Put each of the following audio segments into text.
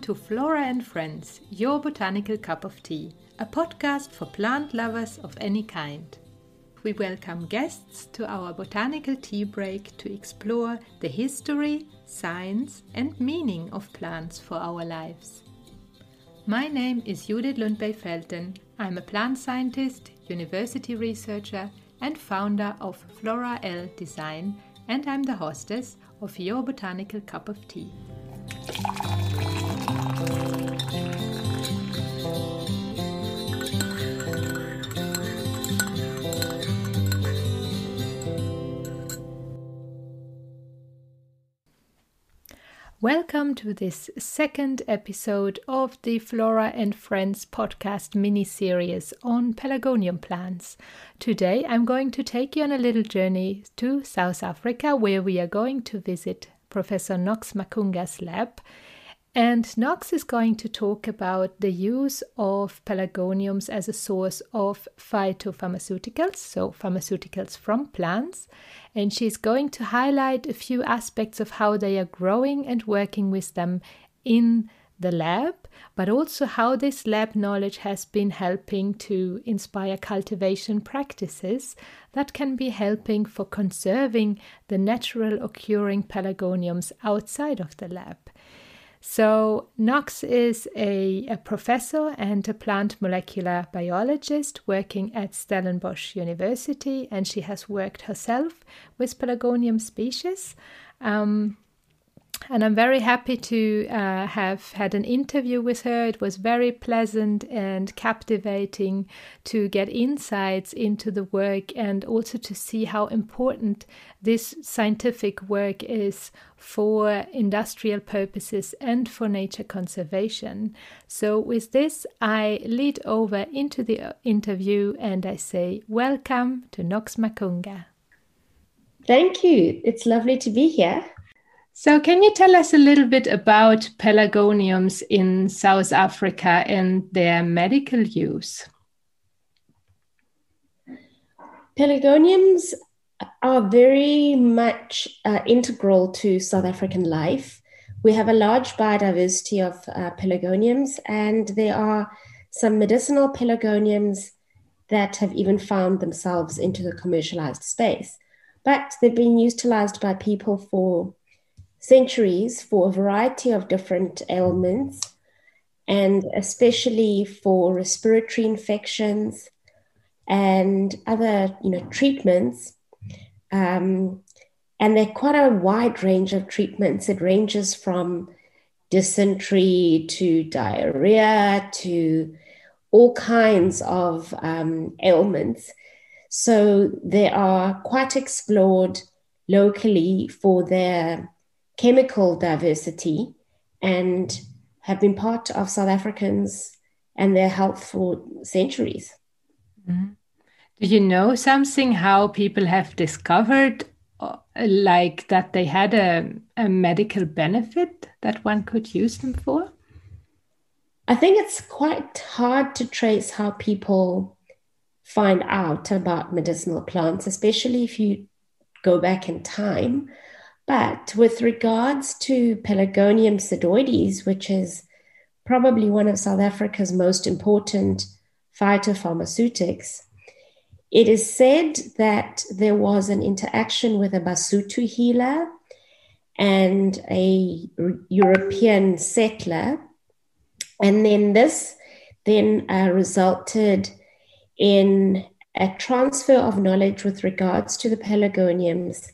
Welcome to Flora and Friends, your botanical cup of tea, a podcast for plant lovers of any kind. We welcome guests to our botanical tea break to explore the history, science, and meaning of plants for our lives. My name is Judith Lundberg Felten. I'm a plant scientist, university researcher, and founder of Flora L Design, and I'm the hostess of your botanical cup of tea. Welcome to this second episode of the Flora and Friends podcast mini series on pelargonium plants. Today I'm going to take you on a little journey to South Africa where we are going to visit Professor Knox Makunga's lab and Knox is going to talk about the use of pelargoniums as a source of phytopharmaceuticals, so pharmaceuticals from plants. And she's going to highlight a few aspects of how they are growing and working with them in the lab, but also how this lab knowledge has been helping to inspire cultivation practices that can be helping for conserving the natural occurring pelargoniums outside of the lab. So, Knox is a, a, professor and a plant molecular biologist working at Stellenbosch University, and she has worked herself with pelargonium species. Um, and I'm very happy to uh, have had an interview with her. It was very pleasant and captivating to get insights into the work and also to see how important this scientific work is for industrial purposes and for nature conservation. So, with this, I lead over into the interview and I say, Welcome to Knox Makunga. Thank you. It's lovely to be here. So, can you tell us a little bit about pelargoniums in South Africa and their medical use? Pelargoniums are very much uh, integral to South African life. We have a large biodiversity of uh, pelargoniums, and there are some medicinal pelargoniums that have even found themselves into the commercialized space. But they've been utilized by people for centuries for a variety of different ailments, and especially for respiratory infections and other you know treatments. Um, and they're quite a wide range of treatments. It ranges from dysentery to diarrhea to all kinds of um, ailments. So they are quite explored locally for their chemical diversity and have been part of South Africans and their health for centuries. Mm-hmm. Do you know something how people have discovered uh, like that they had a, a medical benefit that one could use them for? I think it's quite hard to trace how people find out about medicinal plants, especially if you go back in time. But with regards to Pelargonium sidoides, which is probably one of South Africa's most important phytopharmaceutics, it is said that there was an interaction with a Basotho healer and a European settler. And then this then uh, resulted in a transfer of knowledge with regards to the pelargoniums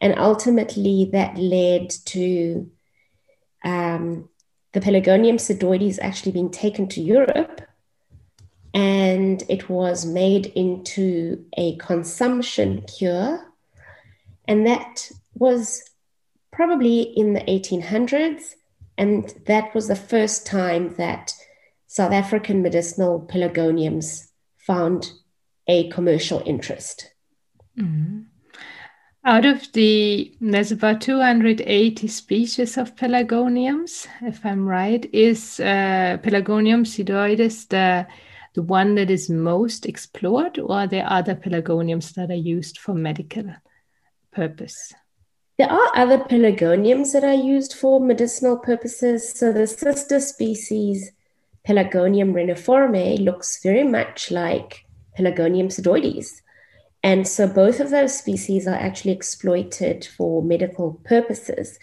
and ultimately, that led to um, the Pelargonium sidoides actually being taken to Europe. And it was made into a consumption cure. And that was probably in the 1800s. And that was the first time that South African medicinal pelargoniums found a commercial interest. Mm-hmm. Out of the, there's about 280 species of pelargoniums, if I'm right. Is uh, Pelargonium sidoides the, the one that is most explored, or are there other pelargoniums that are used for medical purpose? There are other pelargoniums that are used for medicinal purposes. So the sister species, Pelargonium reniforme, looks very much like Pelargonium sidoides. And so both of those species are actually exploited for medical purposes.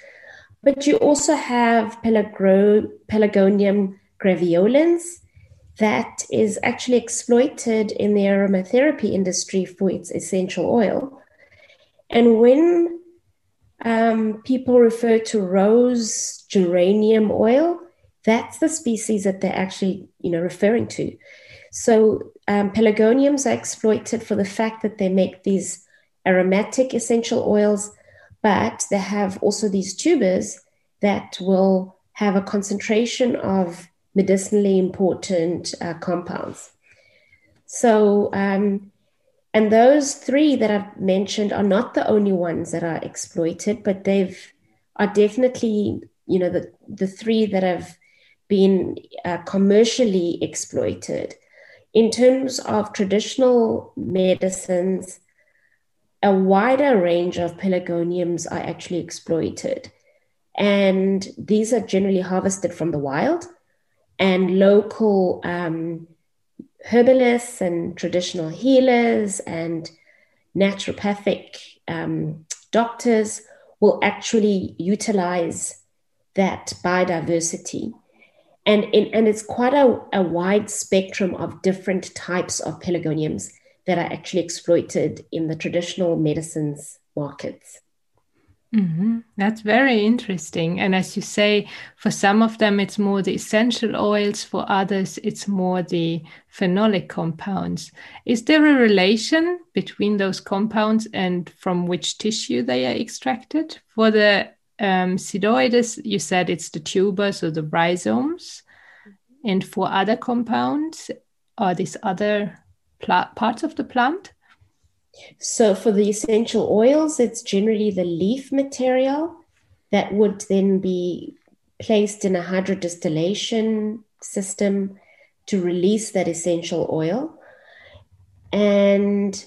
But you also have Pelagro- Pelargonium graveolens that is actually exploited in the aromatherapy industry for its essential oil. And when um, people refer to rose geranium oil. That's the species that they're actually, you know, referring to. So um, pelargoniums are exploited for the fact that they make these aromatic essential oils, but they have also these tubers that will have a concentration of medicinally important uh, compounds. So um, and those three that I've mentioned are not the only ones that are exploited, but they've are definitely, you know, the, the three that have been uh, commercially exploited. In terms of traditional medicines, a wider range of pelargoniums are actually exploited. And these are generally harvested from the wild, and local um, herbalists and traditional healers and naturopathic um, doctors will actually utilize that biodiversity. And, and it's quite a, a wide spectrum of different types of pelargoniums that are actually exploited in the traditional medicines markets. Mm-hmm. That's very interesting. And as you say, for some of them, it's more the essential oils, for others, it's more the phenolic compounds. Is there a relation between those compounds and from which tissue they are extracted? For the um, you said it's the tubers or the rhizomes. Mm-hmm. And for other compounds, are these other pl- parts of the plant? So for the essential oils, it's generally the leaf material that would then be placed in a hydrodistillation system to release that essential oil. And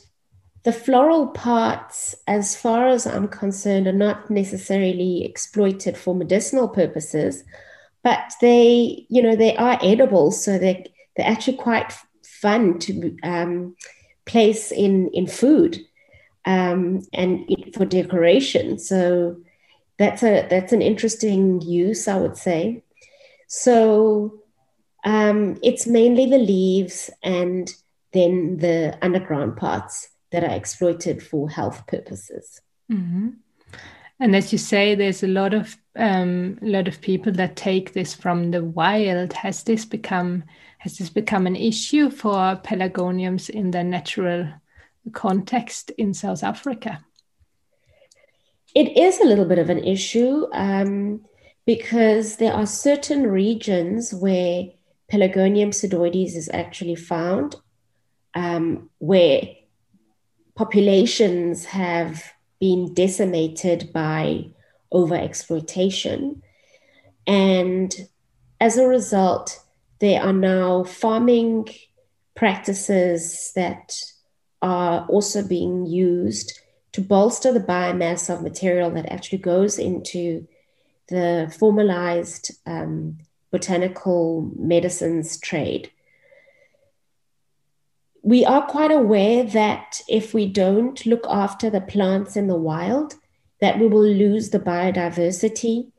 the floral parts, as far as I'm concerned, are not necessarily exploited for medicinal purposes, but they, you know, they are edible, so they they're actually quite fun to um, place in in food um, and for decoration. So that's a that's an interesting use, I would say. So um, it's mainly the leaves and then the underground parts that are exploited for health purposes. Mm-hmm. And as you say, there's a lot of um, lot of people that take this from the wild. Has this become has this become an issue for pelargoniums in the natural context in South Africa? It is a little bit of an issue um, because there are certain regions where Pelargonium sidoides is actually found, um, where populations have been decimated by overexploitation. And as a result, there are now farming practices that are also being used to bolster the biomass of material that actually goes into the formalized um, botanical medicines trade. We are quite aware that if we don't look after the plants in the wild, that we will lose the biodiversity.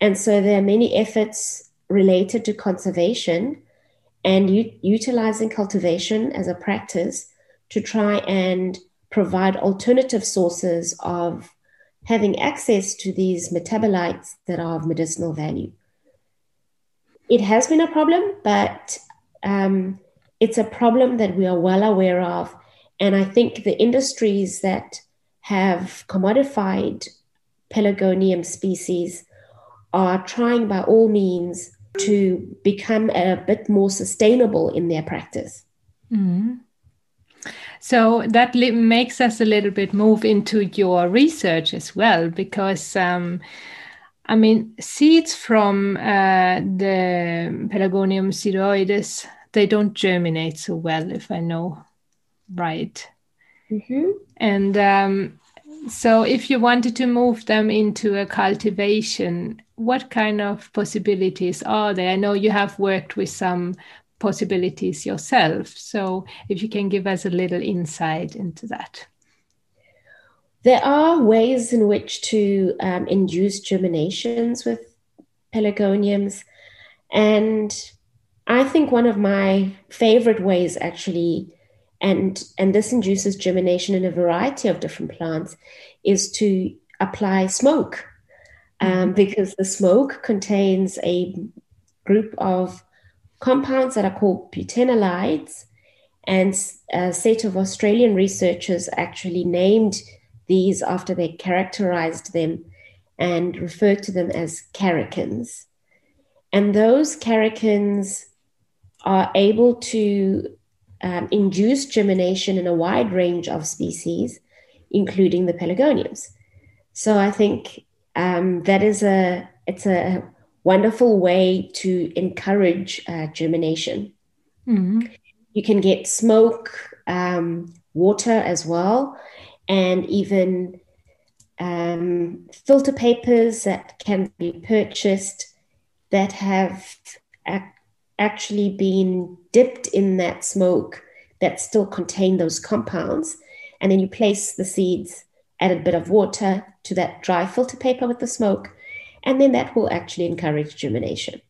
And so there are many efforts related to conservation and u- utilizing cultivation as a practice to try and provide alternative sources of having access to these metabolites that are of medicinal value. It has been a problem, but um, it's a problem that we are well aware of. And I think the industries that have commodified pelargonium species are trying by all means to become a bit more sustainable in their practice. Mm. So that makes us a little bit move into your research as well, because um, I mean, seeds from uh, the Pelargonium sidoides, they don't germinate so well, if I know right. Mm-hmm. And um, So, if you wanted to move them into a cultivation, what kind of possibilities are there? I know you have worked with some possibilities yourself. So, if you can give us a little insight into that. There are ways in which to um, induce germinations with pelargoniums. And I think one of my favorite ways, actually, and, and this induces germination in a variety of different plants, is to apply smoke. Um, mm-hmm. because the smoke contains a group of compounds that are called butanolides. And a set of Australian researchers actually named these after they characterized them and referred to them as karrikins. And those karrikins are able to um, induce germination in a wide range of species, including the pelargoniums. So I think um, that is a it's a wonderful way to encourage uh, germination. Mm-hmm. You can get smoke, um, water as well, and even um, filter papers that can be purchased that have ac- actually been dipped in that smoke that still contain those compounds. And then you place the seeds, add a bit of water to that dry filter paper with the smoke, and then that will actually encourage germination.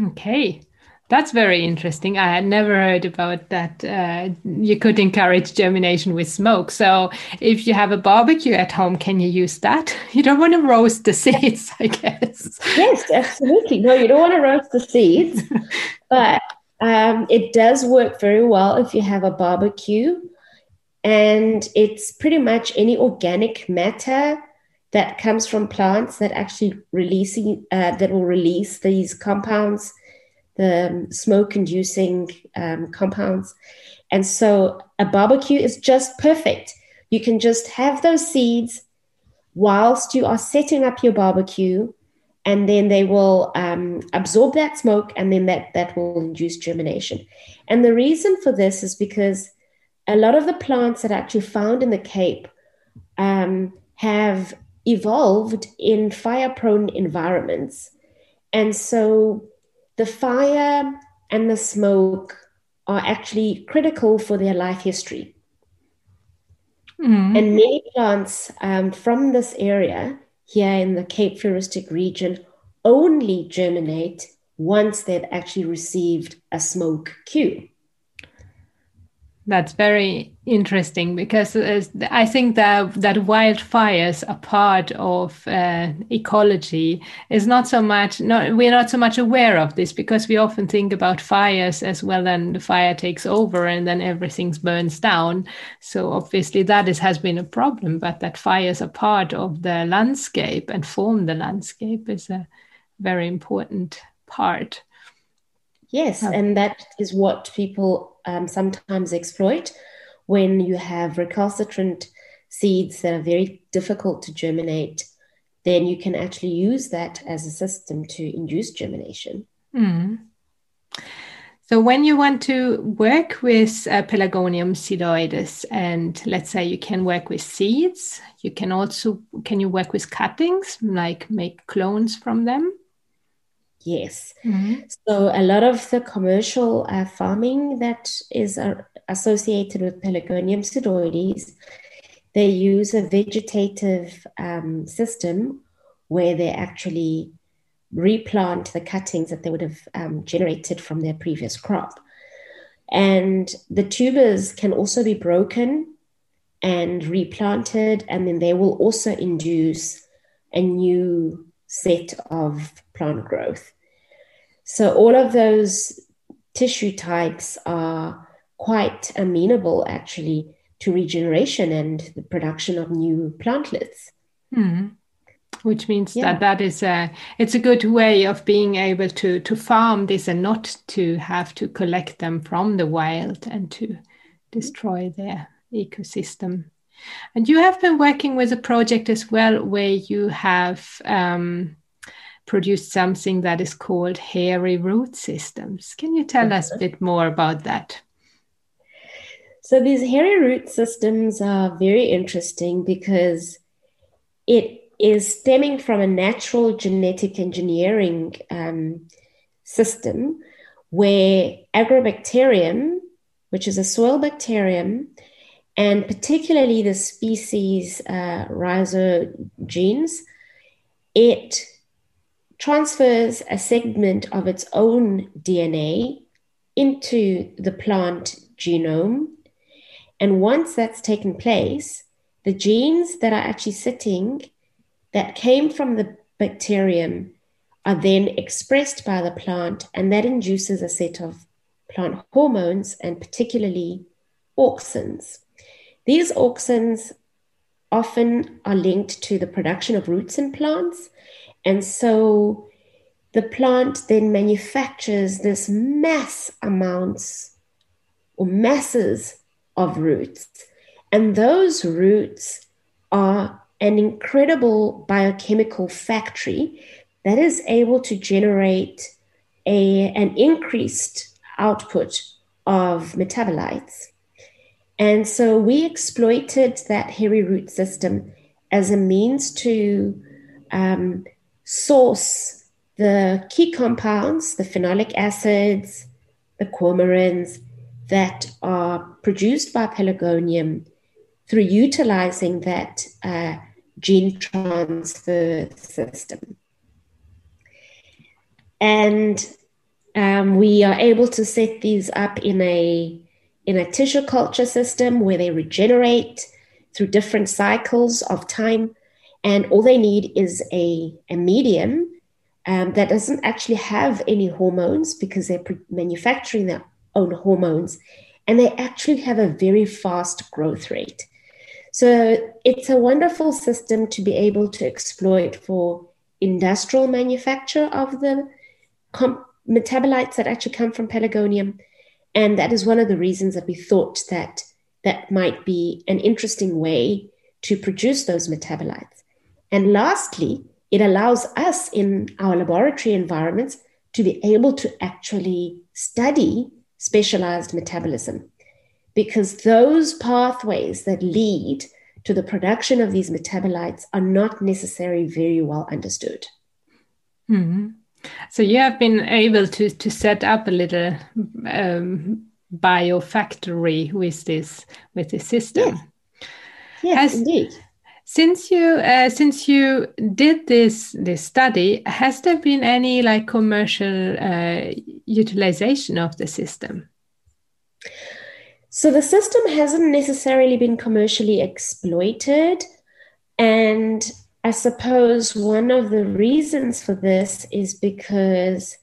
Okay. That's very interesting. I had never heard about that. Uh, you could encourage germination with smoke. So, if you have a barbecue at home, can you use that? You don't want to roast the seeds, I guess. Yes, absolutely. No, you don't want to roast the seeds, but um, it does work very well if you have a barbecue. And it's pretty much any organic matter that comes from plants that actually releasing uh, that will release these compounds the smoke inducing um, compounds. And so a barbecue is just perfect. You can just have those seeds whilst you are setting up your barbecue, and then they will um, absorb that smoke, and then that, that will induce germination. And the reason for this is because a lot of the plants that are actually found in the Cape um, have evolved in fire prone environments. And so the fire and the smoke are actually critical for their life history. Mm. And many plants um, from this area here in the Cape Floristic region only germinate once they've actually received a smoke cue. That's very interesting because I think that that wildfires are part of uh, ecology. Is not so much. Not we're not so much aware of this because we often think about fires as well. Then the fire takes over and then everything burns down. So obviously that is has been a problem. But that fires are part of the landscape and form the landscape is a very important part. Yes, and that is what people um, sometimes exploit when you have recalcitrant seeds that are very difficult to germinate. Then you can actually use that as a system to induce germination. Mm. So when you want to work with uh, Pelargonium sidoides, and let's say you can work with seeds, you can also can you work with cuttings, like make clones from them? Yes. Mm-hmm. So a lot of the commercial uh, farming that is uh, associated with Pelargonium sidoides, they use a vegetative um, system where they actually replant the cuttings that they would have um, generated from their previous crop. And the tubers can also be broken and replanted, and then they will also induce a new set of plant growth. So all of those tissue types are quite amenable actually to regeneration and the production of new plantlets. Mm. Which means yeah. that that is a it's a good way of being able to to farm this and not to have to collect them from the wild and to destroy their ecosystem. And you have been working with a project as well where you have um, produced something that is called hairy root systems. Can you tell us a bit more about that? So these hairy root systems are very interesting because it is stemming from a natural genetic engineering um, system where agrobacterium, which is a soil bacterium, and particularly the species uh, rhizogenes, it transfers a segment of its own DNA into the plant genome. And once that's taken place, the genes that are actually sitting that came from the bacterium are then expressed by the plant, and that induces a set of plant hormones and particularly auxins. These auxins often are linked to the production of roots in plants, and so the plant then manufactures this mass amounts or masses of roots. And those roots are an incredible biochemical factory that is able to generate a, an increased output of metabolites. And so we exploited that hairy root system as a means to um, source the key compounds, the phenolic acids, the coumarins that are produced by pelargonium through utilizing that uh, gene transfer system. And um, we are able to set these up in a in a tissue culture system where they regenerate through different cycles of time. And all they need is a, a medium um, that doesn't actually have any hormones because they're manufacturing their own hormones. And they actually have a very fast growth rate. So it's a wonderful system to be able to exploit for industrial manufacture of the metabolites that actually come from pelargonium. And that is one of the reasons that we thought that that might be an interesting way to produce those metabolites. And lastly, it allows us in our laboratory environments to be able to actually study specialized metabolism because those pathways that lead to the production of these metabolites are not necessarily very well understood. Mm-hmm. So you have been able to to set up a little um, biofactory with this with this system. Yes, yes has, indeed. Since you uh, since you did this this study, has there been any like commercial uh, utilization of the system? So the system hasn't necessarily been commercially exploited, and I suppose one of the reasons for this is because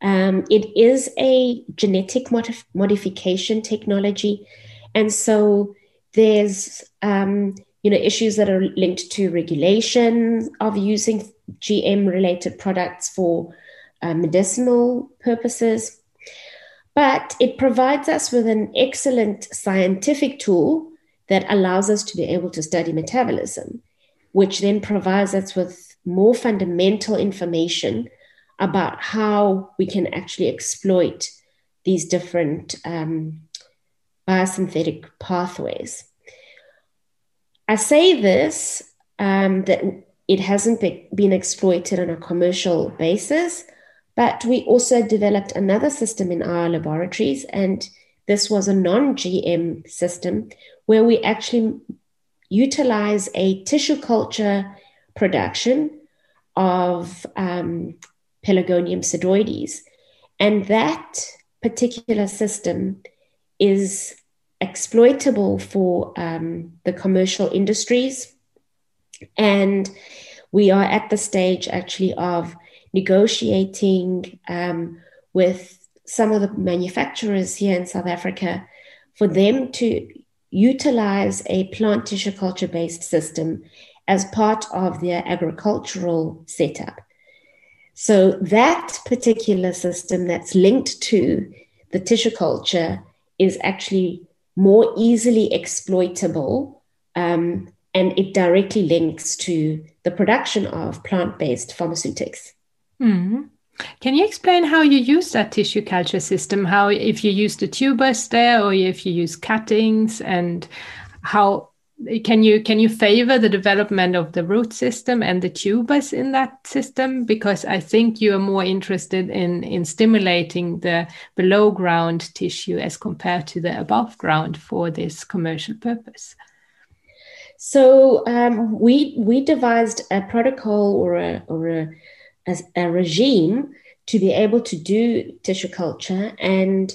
um, it is a genetic modif- modification technology. And so there's um, you know issues that are linked to regulation of using GM related products for uh, medicinal purposes. But it provides us with an excellent scientific tool that allows us to be able to study metabolism which then provides us with more fundamental information about how we can actually exploit these different um, biosynthetic pathways. I say this um, that it hasn't be, been exploited on a commercial basis, but we also developed another system in our laboratories, and this was a non GM system where we actually utilize a tissue culture production of um, Pelargonium sidoides. And that particular system is exploitable for um, the commercial industries. And we are at the stage actually of negotiating um, with some of the manufacturers here in South Africa for them to utilize a plant tissue culture based system as part of their agricultural setup. So, that particular system that's linked to the tissue culture is actually more easily exploitable um, and it directly links to the production of plant based pharmaceutics. Mm. Can you explain how you use that tissue culture system? How, if you use the tubers there, or if you use cuttings, and how can you can you favor the development of the root system and the tubers in that system? Because I think you are more interested in in stimulating the below ground tissue as compared to the above ground for this commercial purpose. So um, we we devised a protocol or a or a as a regime to be able to do tissue culture. And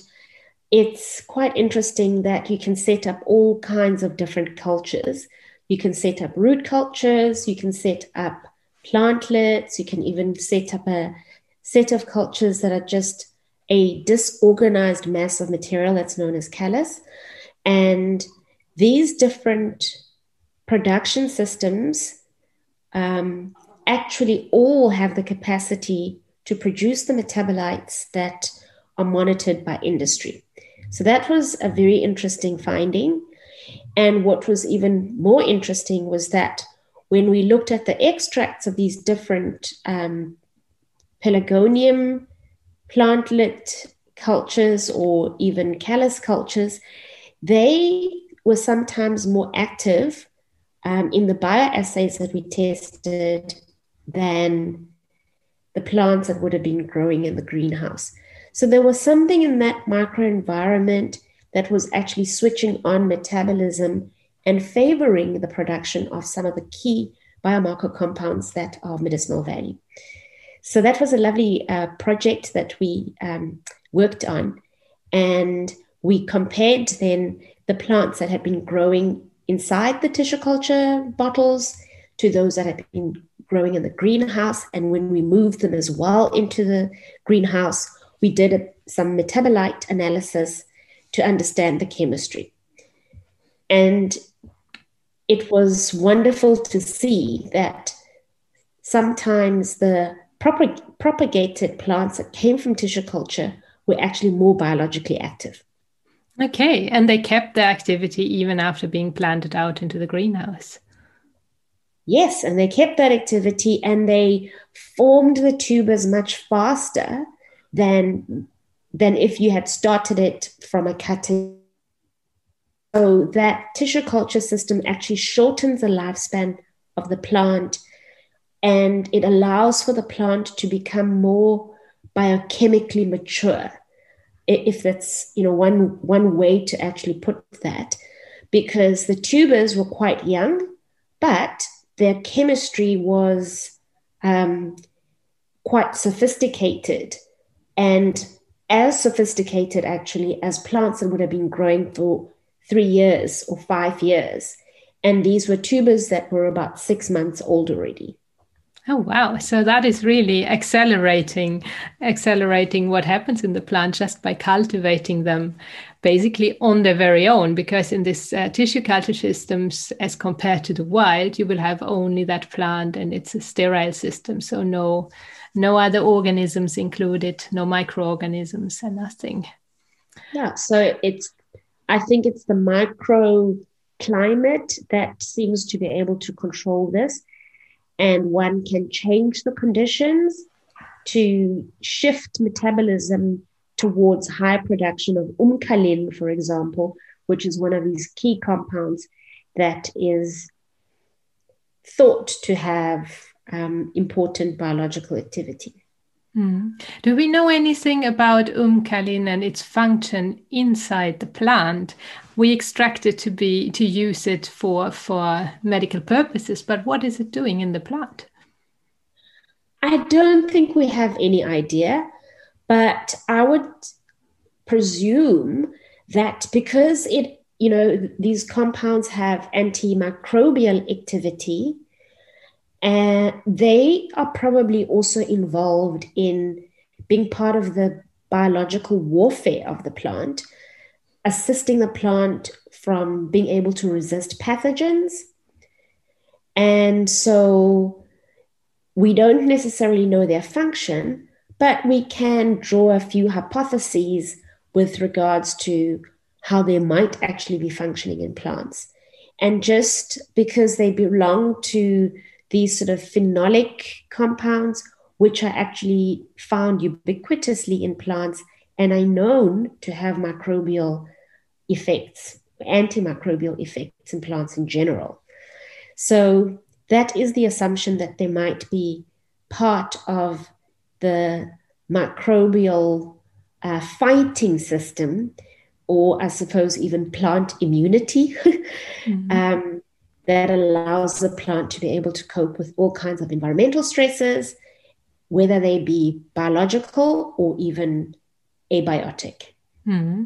it's quite interesting that you can set up all kinds of different cultures. You can set up root cultures, you can set up plantlets, you can even set up a set of cultures that are just a disorganized mass of material that's known as callus. And these different production systems um, actually all have the capacity to produce the metabolites that are monitored by industry. So that was a very interesting finding. And what was even more interesting was that when we looked at the extracts of these different um, pelargonium plantlet cultures or even callus cultures, they were sometimes more active um, in the bioassays that we tested than the plants that would have been growing in the greenhouse. So there was something in that microenvironment that was actually switching on metabolism and favoring the production of some of the key biomarker compounds that are medicinal value. So that was a lovely uh, project that we um, worked on. And we compared then the plants that had been growing inside the tissue culture bottles to those that had been growing in the greenhouse. And when we moved them as well into the greenhouse, we did a, some metabolite analysis to understand the chemistry. And it was wonderful to see that sometimes the propag- propagated plants that came from tissue culture were actually more biologically active. Okay, and they kept the activity even after being planted out into the greenhouse. Yes, and they kept that activity and they formed the tubers much faster than than if you had started it from a cutting. So that tissue culture system actually shortens the lifespan of the plant and it allows for the plant to become more biochemically mature if that's you know one one way to actually put that because the tubers were quite young but their chemistry was um, quite sophisticated and as sophisticated actually as plants that would have been growing for three years or five years. And these were tubers that were about six months old already. Oh wow! So that is really accelerating, accelerating what happens in the plant just by cultivating them, basically on their very own. Because in this uh, tissue culture systems, as compared to the wild, you will have only that plant, and it's a sterile system. So no, no other organisms included, no microorganisms, and nothing. Yeah. So it's, I think it's the micro climate that seems to be able to control this and one can change the conditions to shift metabolism towards high production of umckalin, for example, which is one of these key compounds that is thought to have um, important biological activity. Mm. Do we know anything about umckalin and its function inside the plant? We extract it to be to use it for for medical purposes, but what is it doing in the plant? I don't think we have any idea, but I would presume that because it you know these compounds have antimicrobial activity and they are probably also involved in being part of the biological warfare of the plant, assisting the plant from being able to resist pathogens. And so we don't necessarily know their function, but we can draw a few hypotheses with regards to how they might actually be functioning in plants. And just because they belong to these sort of phenolic compounds which are actually found ubiquitously in plants and are known to have microbial effects, antimicrobial effects in plants in general. So that is the assumption that they might be part of the microbial uh, fighting system, or I suppose even plant immunity, mm-hmm. um, that allows the plant to be able to cope with all kinds of environmental stresses, whether they be biological or even abiotic. Mm-hmm.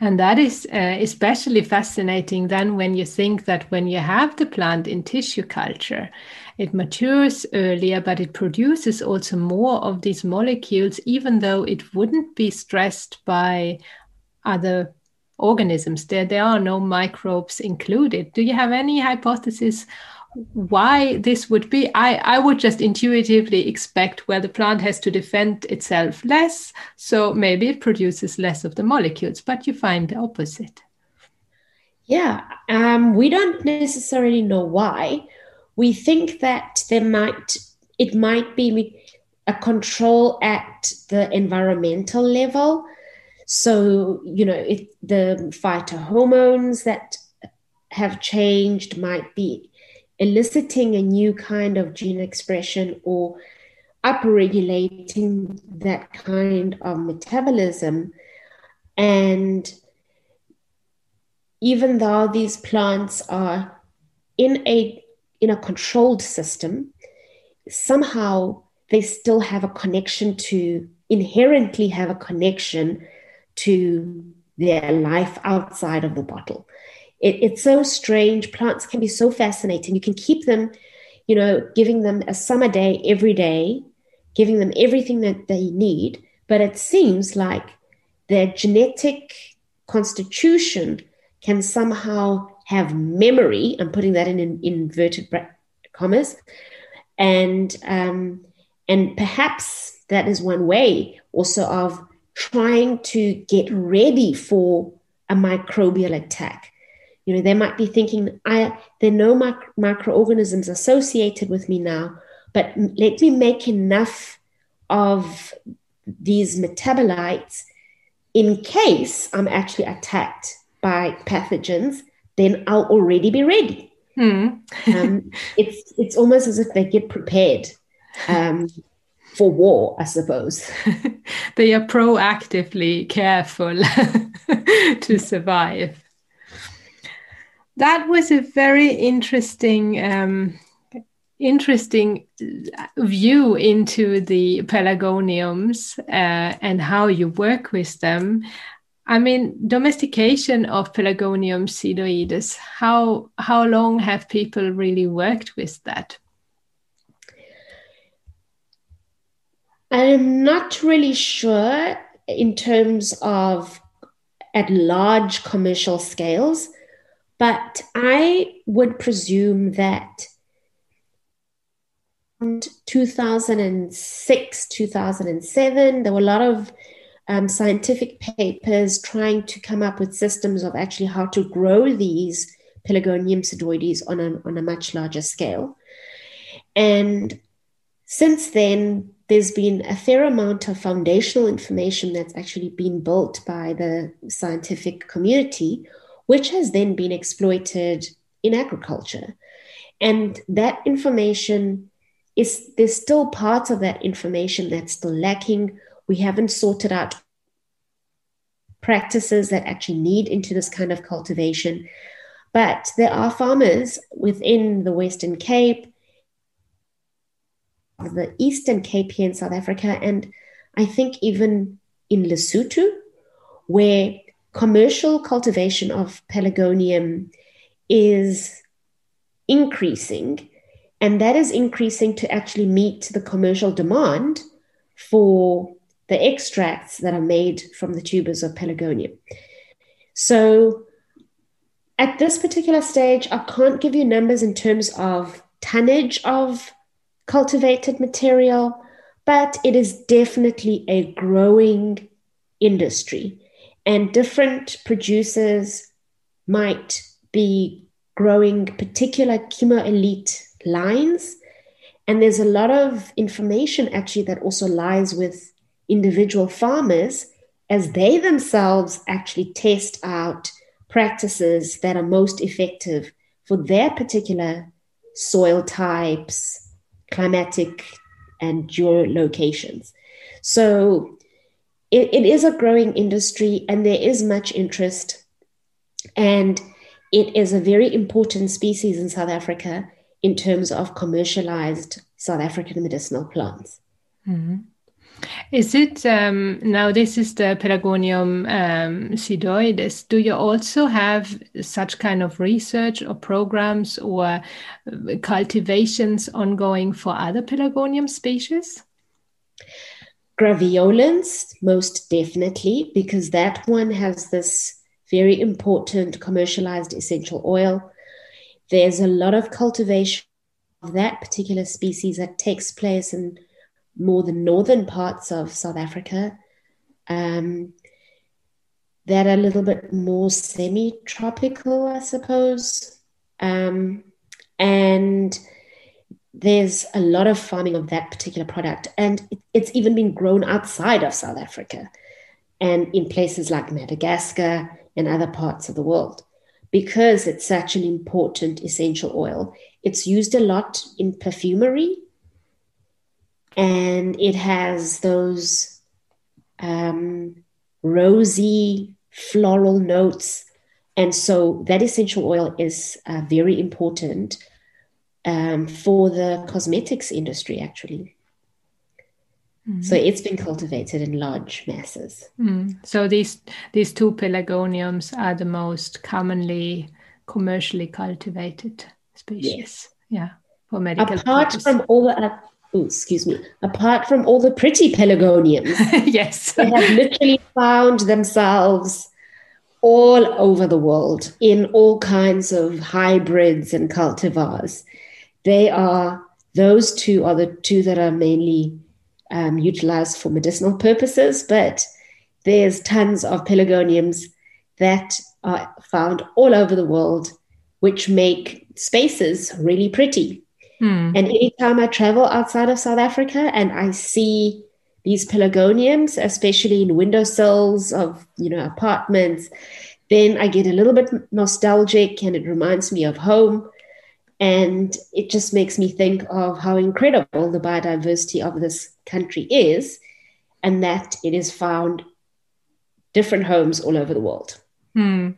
And that is uh, especially fascinating then when you think that when you have the plant in tissue culture, it matures earlier, but it produces also more of these molecules, even though it wouldn't be stressed by other organisms. There, there are no microbes included. Do you have any hypothesis why this would be? I, I would just intuitively expect where the plant has to defend itself less, so maybe it produces less of the molecules, but you find the opposite. Yeah, um, we don't necessarily know why we think that there might it might be a control at the environmental level so you know it, the phytohormones that have changed might be eliciting a new kind of gene expression or upregulating that kind of metabolism. And even though these plants are in a in a controlled system, somehow they still have a connection to, inherently have a connection to their life outside of the bottle. It, it's so strange. Plants can be so fascinating. You can keep them, you know, giving them a summer day every day, giving them everything that they need. But it seems like their genetic constitution can somehow have memory. I'm putting that in, in inverted commas, and um, and perhaps that is one way also of trying to get ready for a microbial attack. You know, they might be thinking, I there are no mic- microorganisms associated with me now, but let me make enough of these metabolites in case I'm actually attacked by pathogens then I'll already be ready. Hmm. um, it's it's almost as if they get prepared um, for war, I suppose. they are proactively careful to survive. That was a very interesting um, interesting view into the pelargoniums uh, and how you work with them. I mean, domestication of Pelargonium sidoides, how, how long have people really worked with that? I'm not really sure in terms of at large commercial scales, but I would presume that 2006, 2007, there were a lot of um, scientific papers trying to come up with systems of actually how to grow these Pelargonium sidoides on a, on a much larger scale. And since then, there's been a fair amount of foundational information that's actually been built by the scientific community, which has then been exploited in agriculture. And that information is, there's still parts of that information that's still lacking we haven't sorted out practices that actually need into this kind of cultivation. But there are farmers within the Western Cape, the Eastern Cape here in South Africa, and I think even in Lesotho, where commercial cultivation of pelargonium is increasing. And that is increasing to actually meet the commercial demand for the extracts that are made from the tubers of pelargonium. So at this particular stage, I can't give you numbers in terms of tonnage of cultivated material, but it is definitely a growing industry. And different producers might be growing particular chemo elite lines And there's a lot of information actually that also lies with individual farmers as they themselves actually test out practices that are most effective for their particular soil types, climatic, and geolocations. So it, it is a growing industry and there is much interest. And it is a very important species in South Africa in terms of commercialized South African medicinal plants. Mm-hmm. Is it um, now? This is the Pelargonium um. Do you also have such kind of research or programs or uh, cultivations ongoing for other Pelargonium species? Graveolens, most definitely, because that one has this very important commercialized essential oil. There's a lot of cultivation of that particular species that takes place in more the northern parts of South Africa um, that are a little bit more semi tropical, I suppose. Um, and there's a lot of farming of that particular product. And it, it's even been grown outside of South Africa and in places like Madagascar and other parts of the world because it's such an important essential oil. It's used a lot in perfumery and it has those um, rosy floral notes. And so that essential oil is uh, very important um, for the cosmetics industry, actually. Mm. So it's been cultivated in large masses. Mm. So these these two pelargoniums are the most commonly commercially cultivated species. Yes. Yeah, for medical. Apart purpose. from all the oh, excuse me, apart from all the pretty pelargoniums, yes, they have literally found themselves all over the world in all kinds of hybrids and cultivars. They are those two are the two that are mainly um, utilized for medicinal purposes, but there's tons of pelargoniums that are found all over the world, which make spaces really pretty. Hmm. And anytime I travel outside of South Africa and I see these pelargoniums, especially in windowsills of you know apartments, then I get a little bit nostalgic and it reminds me of home. And it just makes me think of how incredible the biodiversity of this country is, and that it is found different homes all over the world. Hmm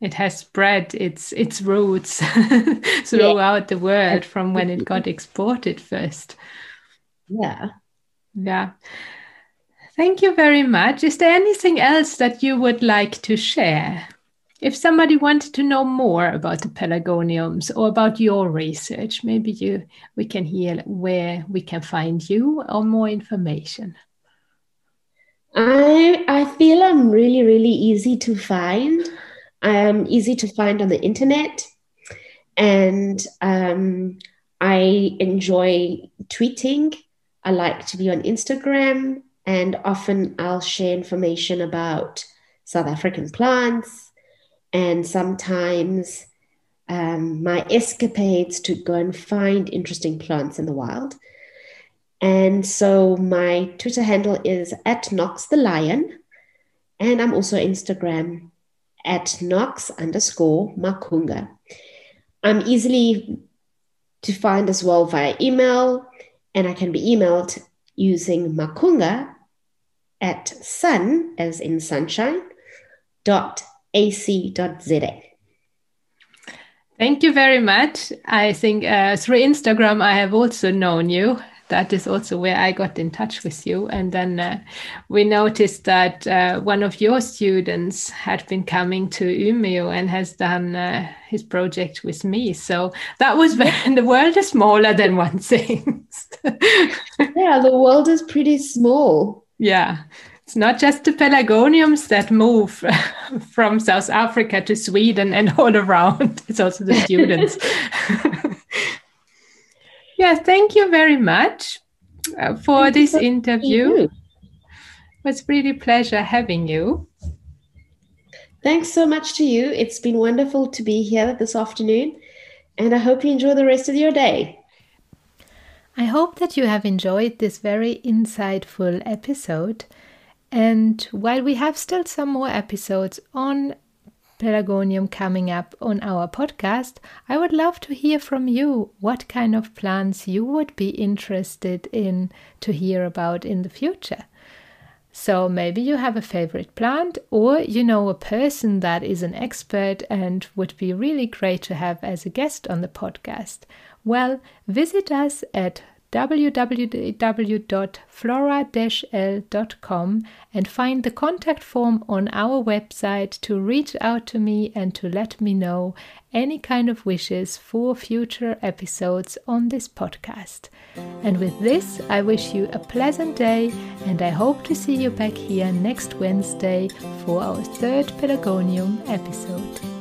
it has spread its its roots throughout yeah. the world from when it got exported first. Yeah. Yeah. Thank you very much. Is there anything else that you would like to share? If somebody wanted to know more about the pelargoniums or about your research, maybe you we can hear where we can find you or more information. I I feel I'm really really easy to find. I'm easy to find on the internet, and um, I enjoy tweeting. I like to be on Instagram, and often I'll share information about South African plants, and sometimes um, my escapades to go and find interesting plants in the wild. And so my Twitter handle is at Nox the Lion, and I'm also Instagram at Nox underscore Makunga. I'm easily to find as well via email, and I can be emailed using Makunga at sun, as in sunshine, dot ac dot ac.za. Thank you very much. I think uh, through Instagram, I have also known you that is also where I got in touch with you. And then uh, we noticed that uh, one of your students had been coming to Umeå and has done uh, his project with me. So that was very, the world is smaller than one thinks. yeah, the world is pretty small. Yeah. It's not just the pelargoniums that move from South Africa to Sweden and all around. It's also the students. Yeah, thank you very much uh, for thank this interview. It was really pleasure having you. Thanks so much to you. It's been wonderful to be here this afternoon, and I hope you enjoy the rest of your day. I hope that you have enjoyed this very insightful episode. And while we have still some more episodes on Pelargonium coming up on our podcast, I would love to hear from you what kind of plants you would be interested in to hear about in the future. So maybe you have a favorite plant or you know a person that is an expert and would be really great to have as a guest on the podcast. Well, visit us at www.flora-l.com and find the contact form on our website to reach out to me and to let me know any kind of wishes for future episodes on this podcast. And with this, I wish you a pleasant day and I hope to see you back here next Wednesday for our third Pelargonium episode.